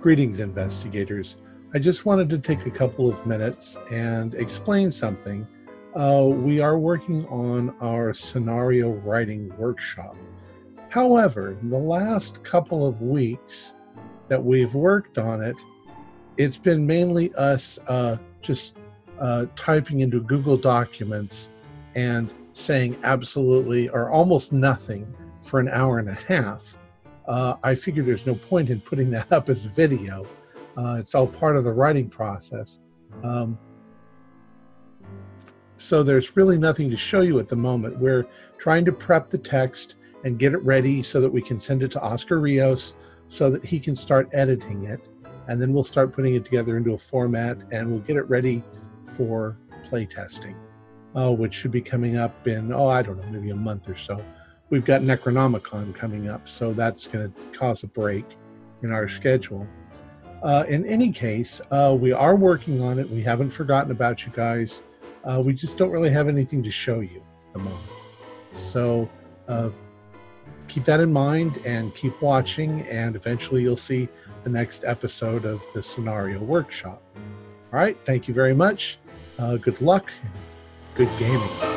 Greetings, investigators. I just wanted to take a couple of minutes and explain something. Uh, we are working on our scenario writing workshop. However, the last couple of weeks that we've worked on it, it's been mainly us uh, just uh, typing into Google Documents and saying absolutely or almost nothing for an hour and a half. Uh, I figure there's no point in putting that up as a video. Uh, it's all part of the writing process. Um, so there's really nothing to show you at the moment. We're trying to prep the text and get it ready so that we can send it to Oscar Rios so that he can start editing it. And then we'll start putting it together into a format and we'll get it ready for playtesting, uh, which should be coming up in, oh, I don't know, maybe a month or so. We've got Necronomicon coming up, so that's going to cause a break in our schedule. Uh, in any case, uh, we are working on it. We haven't forgotten about you guys. Uh, we just don't really have anything to show you at the moment. So uh, keep that in mind and keep watching, and eventually you'll see the next episode of the scenario workshop. All right, thank you very much. Uh, good luck. Good gaming.